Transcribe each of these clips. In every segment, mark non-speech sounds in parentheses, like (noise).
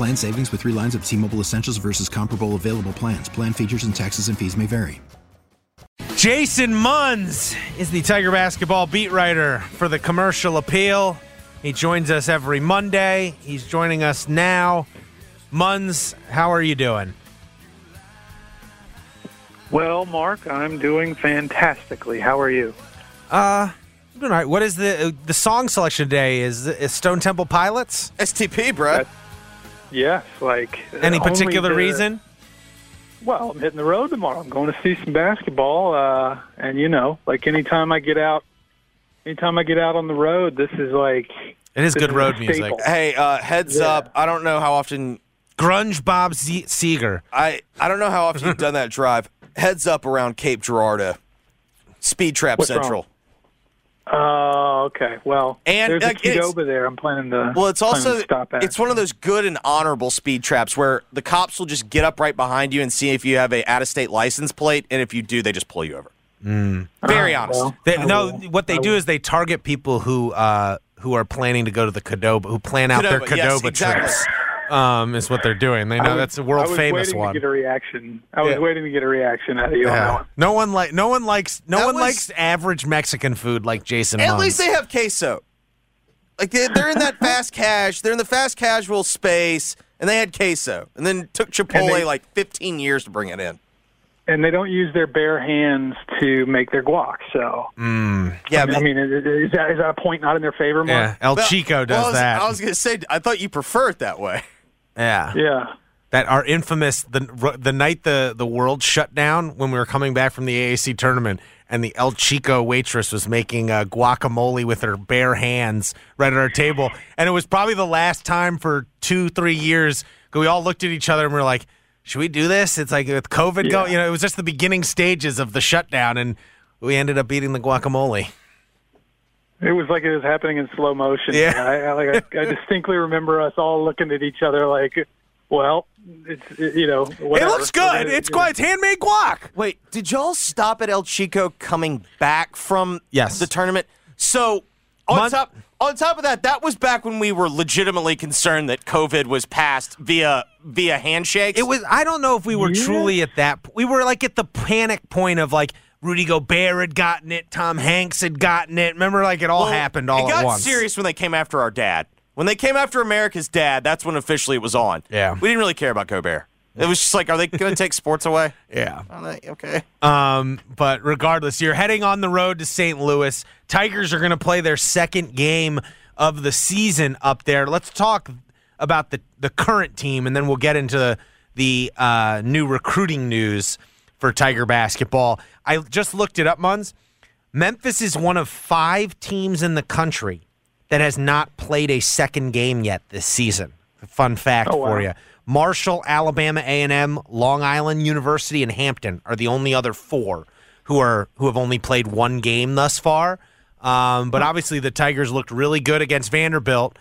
Plan savings with three lines of T Mobile Essentials versus comparable available plans. Plan features and taxes and fees may vary. Jason Munz is the Tiger basketball beat writer for the commercial appeal. He joins us every Monday. He's joining us now. Munz, how are you doing? Well, Mark, I'm doing fantastically. How are you? Uh, I'm doing all right. What is the the song selection today? Is, is Stone Temple Pilots? STP, Brett. Yes, like Any particular the- reason? Well, I'm hitting the road tomorrow. I'm going to see some basketball, uh, and you know, like anytime I get out, anytime I get out on the road, this is like It is good a road music. Hey, uh, heads Yeah. up. I don't know how often Grunge Bob Z- Seeger. I I don't know how often you've (laughs) done that drive. Heads up around Cape Girardeau. Speed Trap What's wrong? Central. Oh, okay. Well, And, there's like, a it's- Qdoba there. I'm planning to. Well, it's also stop at. it's one of those good and honorable speed traps where the cops will just get up right behind you and see if you have a out of state license plate, and if you do, they just pull you over. Very Oh, honest. well, They, no, will. what they I do will. is they target people who uh, who are planning to go to the Qdoba, who plan out their Qdoba, yes, Qdoba exactly. Trips. Um, is what they're doing. They know was- that's a world I was famous waiting one. To get a reaction. I was Yeah. waiting to get a reaction out of you on that one. No one like no one likes no That one was- likes average Mexican food like Jason. At Munz. least they have queso. Like they, they're in that (laughs) fast cash. They're in the fast casual space, and they had queso, and then took Chipotle they- like 15 years to bring it in. And they don't use their bare hands to make their guac. So, Yeah, I mean, is, is that is that a point not in their favor, yeah, El Well- Chico does well, I was, that. I was gonna say, I thought you prefer it that way. Yeah. Yeah. that our infamous the the night the the world shut down when we were coming back from the AAC tournament and the El Chico waitress was making uh, guacamole with her bare hands right at our table and it was probably the last time for two three years we all looked at each other and we are like should we do this it's like with COVID going you know it was just the beginning stages of the shutdown and we ended up eating the guacamole It was like it was happening in slow motion. Yeah. I, I, like, I, I distinctly remember us all looking at each other like, well, it's, it, you know, it looks good We're it's gonna- quite it's handmade guac Wait, did y'all stop at El Chico coming back from Yes. the tournament? So on Mon- top on top of that, that was back when we were legitimately concerned that COVID was passed via via handshakes. It was. I don't know if we were truly at that. We were like at the panic point of like Rudy Gobert had gotten it, Tom Hanks had gotten it. Remember, like it all Well, happened all it got at once. serious when they came after our dad. When they came after America's dad, that's when officially it was on. Yeah. we didn't really care about Gobert. It was just like, are they going to take sports away? (laughs) Yeah. Okay. Um, but regardless, you're heading on the road to St. Louis. Tigers are going to play their second game of the season up there. Let's talk about the the current team, and then we'll get into the, the uh, new recruiting news for Tiger basketball. I just looked it up, Munz. Memphis is one of five teams in the country that has not played a second game yet this season. Fun fact Oh, wow. for you. Marshall, Alabama A&M, Long Island University, and Hampton are the only other four who are who have only played one game thus far. Um, but obviously, the Tigers looked really good against Vanderbilt.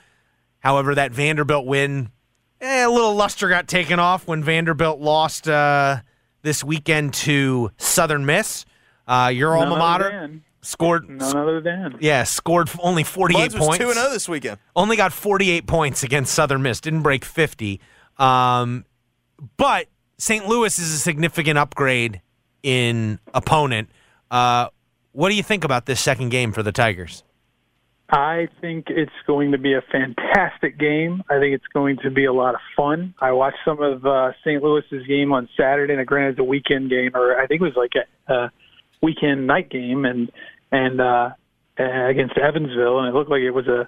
However, that Vanderbilt win, eh, a little luster got taken off when Vanderbilt lost uh, this weekend to Southern Miss. Uh, your None alma mater than- scored. None other than. oh Yeah, scored only 48 Buds points. two and zero this weekend. Only got 48 points against Southern Miss. Didn't break 50. Um, but St. Louis is a significant upgrade in opponent. Uh, what do you think about this second game for the Tigers? I think it's going to be a fantastic game. I think it's going to be a lot of fun. I watched some of uh, St. Louis's game on Saturday, and granted it's a weekend game, or I think it was like a, uh, weekend night game and and uh, against Evansville, and it looked like it was a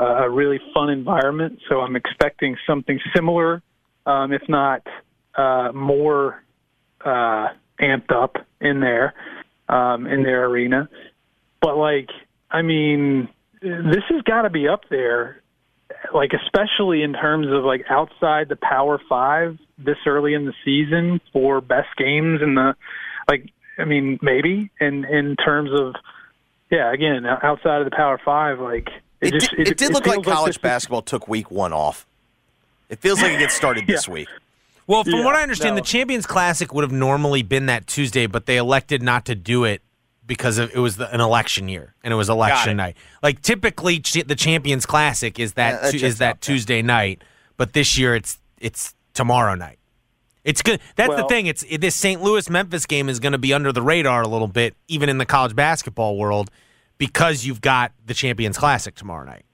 a really fun environment. So I'm expecting something similar, um, if not uh, more uh, amped up in there um, in their arena. But like, I mean, this has got to be up there, like especially in terms of like outside the Power Five this early in the season for best games in the like. I mean, maybe in in terms of yeah, again outside of the Power Five, like it, it just did, it, it did look like college like basketball took week one off. It feels like it gets started yeah. this week. Well, from yeah, what I understand, no. the Champions Classic would have normally been that Tuesday, but they elected not to do it because it was the, an election year and it was election it. night. Like typically, the Champions Classic is that yeah, is that Tuesday night, but this year it's it's tomorrow night. It's good. That's well, the thing. It's it, this St. Louis Memphis game is going to be under the radar a little bit, even in the college basketball world, because you've got the Champions Classic tomorrow night.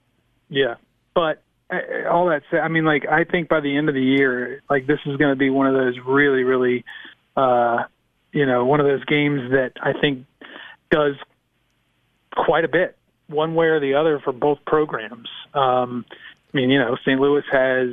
Yeah, but uh, all that said, I mean, like I think by the end of the year, like this is going to be one of those really, really, uh, you know, one of those games that I think does quite a bit, one way or the other, for both programs. Um, I mean, you know, St. Louis has.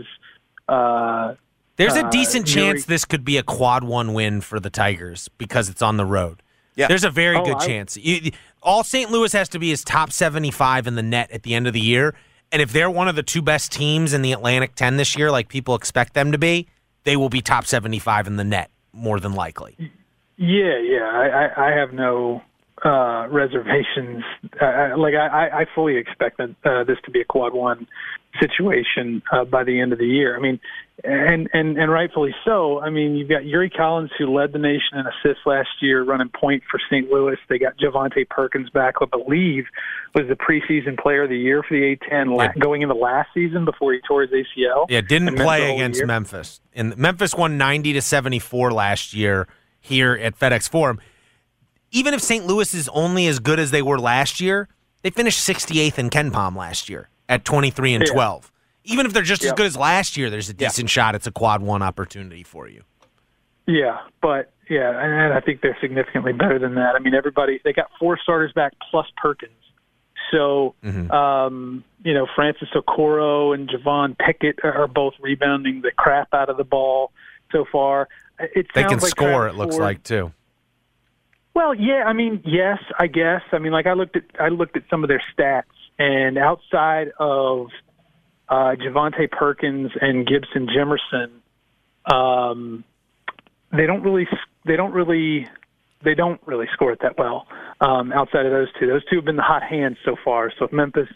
Uh, There's a uh, decent uh, chance this could be a quad one win for the Tigers because it's on the road. Yeah. There's a very oh, good I, chance. You, all St. Louis has to be is top 75 in the net at the end of the year, and if they're one of the two best teams in the Atlantic 10 this year, like people expect them to be, they will be top 75 in the net more than likely. Yeah, yeah. I, I have no uh, reservations. Uh, like I, I fully expect that, uh, this to be a quad one situation uh, by the end of the year. I mean, and and and rightfully so. I mean, you've got Yuri Collins who led the nation in assists last year, running point for St. Louis. They got Javonte Perkins back, who I believe was the preseason player of the year for the A10 yeah. going into last season before he tore his ACL. Yeah, didn't play against Memphis. And Memphis won 90 to 74 last year here at FedEx Forum. Even if St. Louis is only as good as they were last year, they finished 68th in KenPom last year at 23 and yeah. 12. Even if they're just yep. as good as last year, there's a decent yeah. shot it's a quad one opportunity for you. Yeah, but yeah, and I think they're significantly better than that. I mean, everybody they got four starters back plus Perkins. So, mm-hmm. um, you know, Francis Okoro and Javon Pickett are both rebounding the crap out of the ball so far. It they can like score. It looks like too. Well, yeah, I mean, yes, I guess. I mean, like I looked at I looked at some of their stats, and outside of uh, Javonte Perkins and Gibson Jimerson, um, they don't really they don't really they don't really score it that well um, outside of those two. Those two have been the hot hands so far. So if Memphis,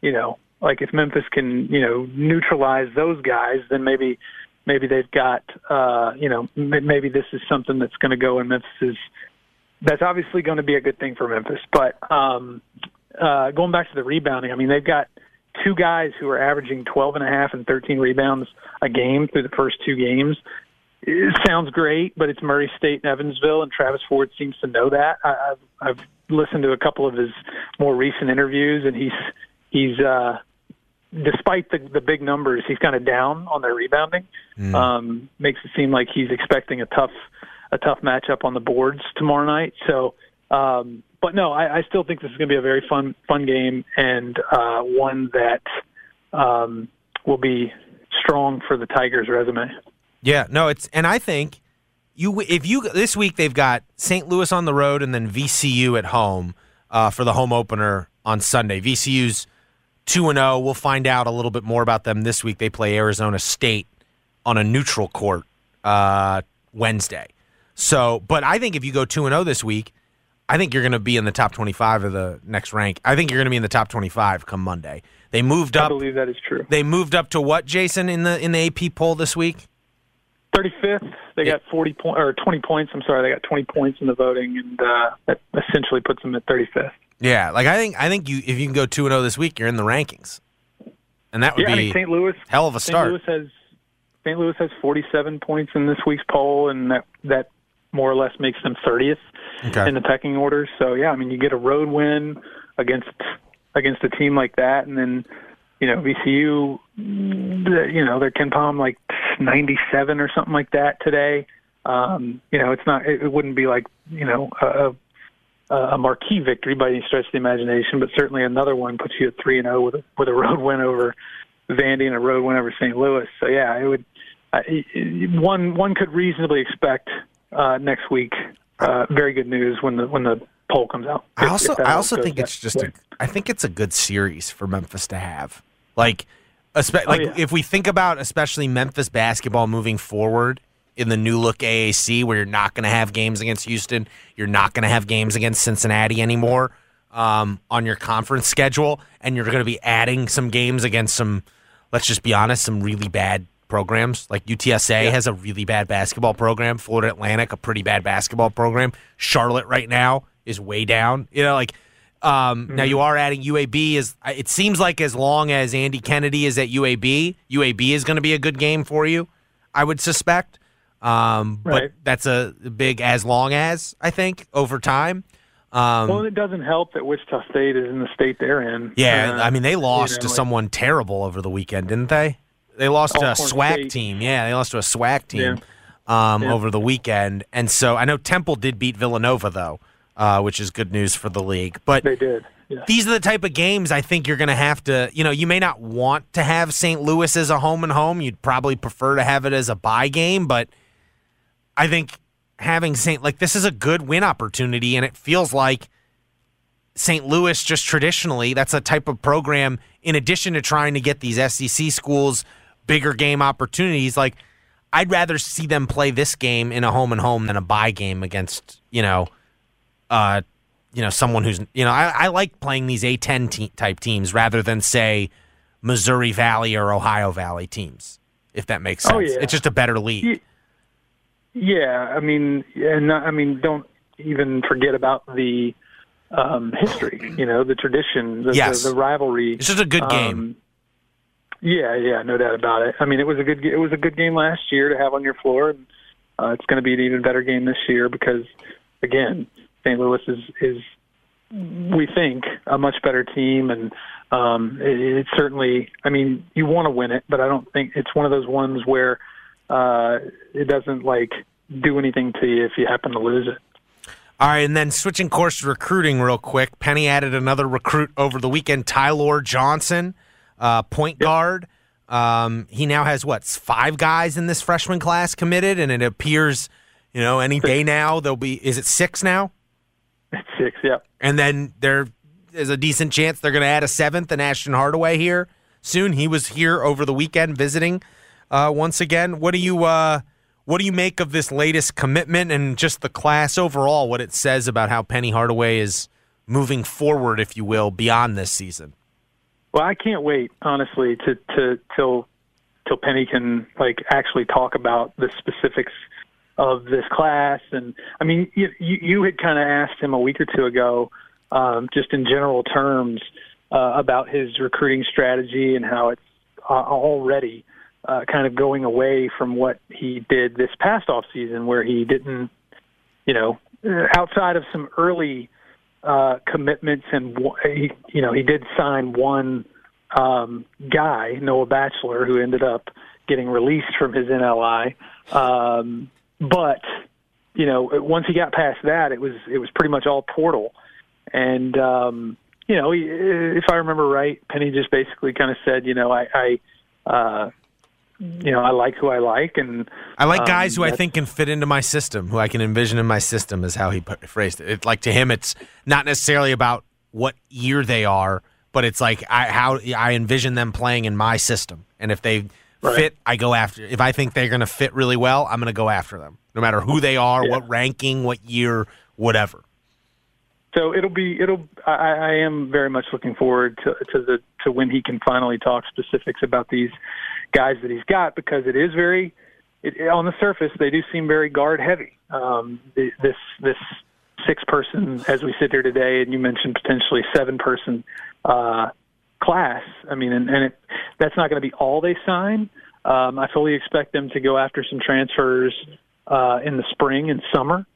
you know, like if Memphis can, you know, neutralize those guys, then maybe maybe they've got, uh, you know, maybe this is something that's going to go in Memphis's. That's obviously going to be a good thing for Memphis. But um, uh, going back to the rebounding, I mean, they've got two guys who are averaging 12 and a half and 13 rebounds a game through the first two games. It sounds great, but it's Murray State and Evansville, and Travis Ford seems to know that. I, I've, I've listened to a couple of his more recent interviews, and he's he's uh, despite the the big numbers, he's kind of down on their rebounding. Mm. Um, makes it seem like he's expecting a tough a tough matchup on the boards tomorrow night. So um, but no, I, I still think this is going to be a very fun fun game and uh, one that um, will be strong for the Tigers' resume. Yeah, no, it's and I think you if you this week they've got St. Louis on the road and then VCU at home uh, for the home opener on Sunday. VCU's two and zero. Oh. We'll find out a little bit more about them this week. They play Arizona State on a neutral court uh, Wednesday. So, but I think if you go two and zero oh this week, I think you're going to be in the top 25 of the next rank. I think you're going to be in the top 25 come Monday. They moved up. I believe that is true. They moved up to what, Jason, in the in the AP poll this week? 35th. They got 40 point or 20 points. I'm sorry, they got 20 points in the voting, and uh, that essentially puts them at 35th. Yeah, like I think I think you if you can go two and zero oh this week, you're in the rankings, and that would yeah, be I mean, St. Louis. Hell of a start. St. Louis has St. Louis has 47 points in this week's poll, and that that more or less makes them 30th okay. in the pecking order. So yeah, I mean, you get a road win against against a team like that, and then you know VCU, you know they're KenPom like 97 or something like that today. Um, you know, it's not. It, wouldn't be like you know a, a marquee victory by any stretch of the imagination, but certainly another one puts you at three and zero with a, with a road win over Vandy and a road win over St. Louis. So yeah, it would uh, one one could reasonably expect uh, next week uh, very good news when the when the poll comes out. I also I also think it's just a I think it's a good series for Memphis to have. Like, espe- oh, like yeah. if we think about especially Memphis basketball moving forward in the new look AAC, where you're not going to have games against Houston, you're not going to have games against Cincinnati anymore um, on your conference schedule, and you're going to be adding some games against some. Let's just be honest, some really bad programs. Like UTSA yeah. has a really bad basketball program. Florida Atlantic, a pretty bad basketball program. Charlotte right now is way down. You know, like um, mm-hmm. now you are adding UAB. Is it seems like as long as Andy Kennedy is at UAB, UAB is going to be a good game for you. I would suspect. Um, right. But that's a big as long as I think over time. Um, well, it doesn't help that Wichita State is in the state they're in. Yeah, uh, I mean they lost you know, to like, someone terrible over the weekend, didn't they? They lost to a SWAC State. team. Yeah, they lost to a SWAC team yeah. Um, yeah. over the weekend, and so I know Temple did beat Villanova though, uh, which is good news for the league. But they did. Yeah. These are the type of games I think you're going to have to. You know, you may not want to have St. Louis as a home and home. You'd probably prefer to have it as a bye game, but I think having St. like this is a good win opportunity, and it feels like St. Louis just traditionally that's a type of program. In addition to trying to get these SEC schools bigger game opportunities. Like, I'd rather see them play this game in a home and home than a bye game against, you know, uh, you know, someone who's, you know, I, I like playing these A10 te- type teams rather than say Missouri Valley or Ohio Valley teams, if that makes oh, sense. Oh, yeah. It's just a better league. Yeah, I mean, and I mean, don't even forget about the um, history. You know, the tradition, the, yes. the, the rivalry. It's just a good game. Um, yeah, yeah, no doubt about it. I mean, it was a good it was a good game last year to have on your floor, and uh, it's going to be an even better game this year because, again, St. Louis is is we think a much better team, and um, it, it's certainly. I mean, you want to win it, but I don't think it's one of those ones where uh, it doesn't like do anything to you if you happen to lose it. All right, and then switching course to recruiting real quick. Penny added another recruit over the weekend, Ty-Laur Johnson uh, point guard. Um, he now has what five guys in this freshman class committed, and it appears, you know, any day now there'll be. Is it six now? It's six, yeah. And then there is a decent chance they're going to add a seventh, and Ashton Hardaway here soon. He was here over the weekend visiting uh, once again. What do you uh, what do you make of this latest commitment and just the class overall? What it says about how Penny Hardaway is moving forward, if you will, beyond this season. Well, I can't wait honestly to to till till Penny can like actually talk about the specifics of this class. And I mean, you you had kind of asked him a week or two ago, um, just in general terms, uh, about his recruiting strategy and how it's uh, already uh, kind of going away from what he did this past off season, where he didn't, you know, outside of some early uh, commitments, and he, you know, he did sign one um, guy, Noah Batchelor, who ended up getting released from his NLI. Um, but you know, once he got past that, it was it was pretty much all portal, and um, you know, he, if I remember right, Penny just basically kind of said, you know, I. I uh, you know, I like who I like, and I like guys um, who I think can fit into my system, who I can envision in my system, is how he phrased it. it. Like to him, it's not necessarily about what year they are, but it's like I how I envision them playing in my system, and if they right. fit, I go after. If I think they're going to fit really well, I'm going to go after them, no matter who they are, yeah. what ranking, what year, whatever. So it'll be it'll. I, I am very much looking forward to to the to when he can finally talk specifics about these guys that he's got because it is very it, on the surface they do seem very guard heavy. Um, this this six person as we sit here today, and you mentioned potentially seven person uh, class. I mean, and, and it, that's not going to be all they sign. Um, I fully expect them to go after some transfers uh, in the spring and summer,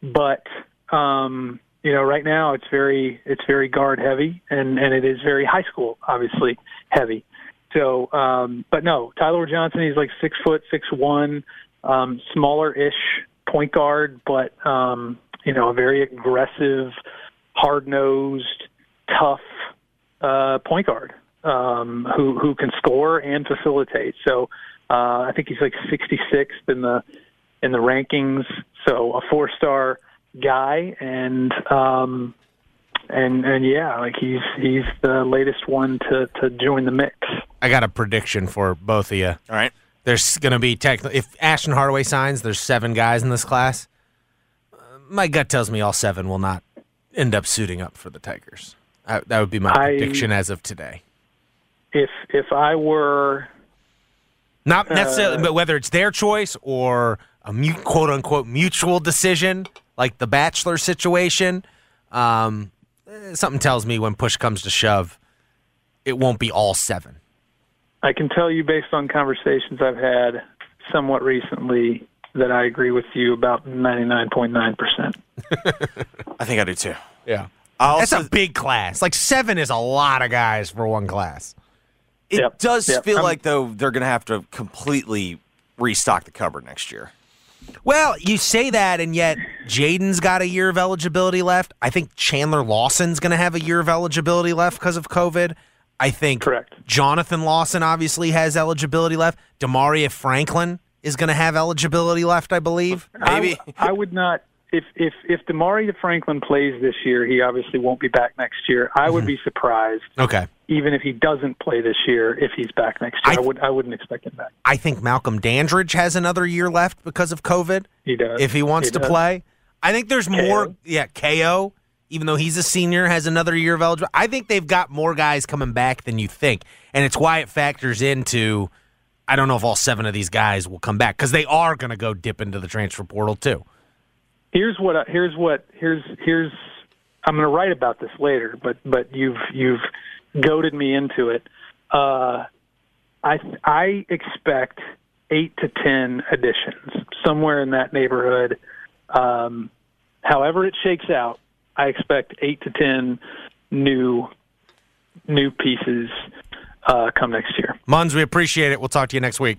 but um, you know, right now it's very it's very guard heavy, and and it is very high school obviously heavy. So, um, but no, Ty-Laur Johnson, he's like six foot, six one, um, smaller ish point guard, but um, you know, a very aggressive, hard nosed, tough uh, point guard um, who who can score and facilitate. So uh, I think he's like 66th in the in the rankings. So a four star guy, and um, and and yeah, like he's he's the latest one to to join the mix. I got a prediction for both of you. All right. There's going to be tech. If Ashton Hardaway signs, there's seven guys in this class. Uh, my gut tells me all seven will not end up suiting up for the Tigers. I, that would be my I- prediction as of today. If if I were Not necessarily, Uh, but whether it's their choice or a mu- quote unquote mutual decision, like the Batchelor situation, um, eh, something tells me when push comes to shove, it won't be all seven. I can tell you based on conversations I've had somewhat recently that I agree with you about 99.9%. (laughs) I think I do too. Yeah. I That's a big class. Like seven is a lot of guys for one class. it Yep. does Yep. feel I'm- like though they're going to have to completely restock the cupboard next year. Well, you say that, and yet Jayden's got a year of eligibility left. I think Chandler Lawson's going to have a year of eligibility left because of COVID. I think Correct. Jonathan Lawson obviously has eligibility left. Demaria Franklin is going to have eligibility left, I believe. Maybe. I, I would not if if if Demaria Franklin plays this year, he obviously won't be back next year. I would mm-hmm. be surprised Okay. even if he doesn't play this year if he's back next year. I- I, would I wouldn't expect him back. I think Malcolm Dandridge has another year left because of COVID. He does. if he wants He to does. play. I think there's more. Yeah, KO, even though he's a senior, has another year of eligibility. I think they've got more guys coming back than you think, and it's why it factors into. I don't know if all seven of these guys will come back because they are going to go dip into the transfer portal too. Here's what I- here's what here's here's I'm going to write about this later, but but you've you've goaded me into it. Uh, I I expect eight to ten additions somewhere in that neighborhood. Um, however it shakes out, I expect eight to ten new new pieces uh, come next year. Munz, we appreciate it. We'll talk to you next week.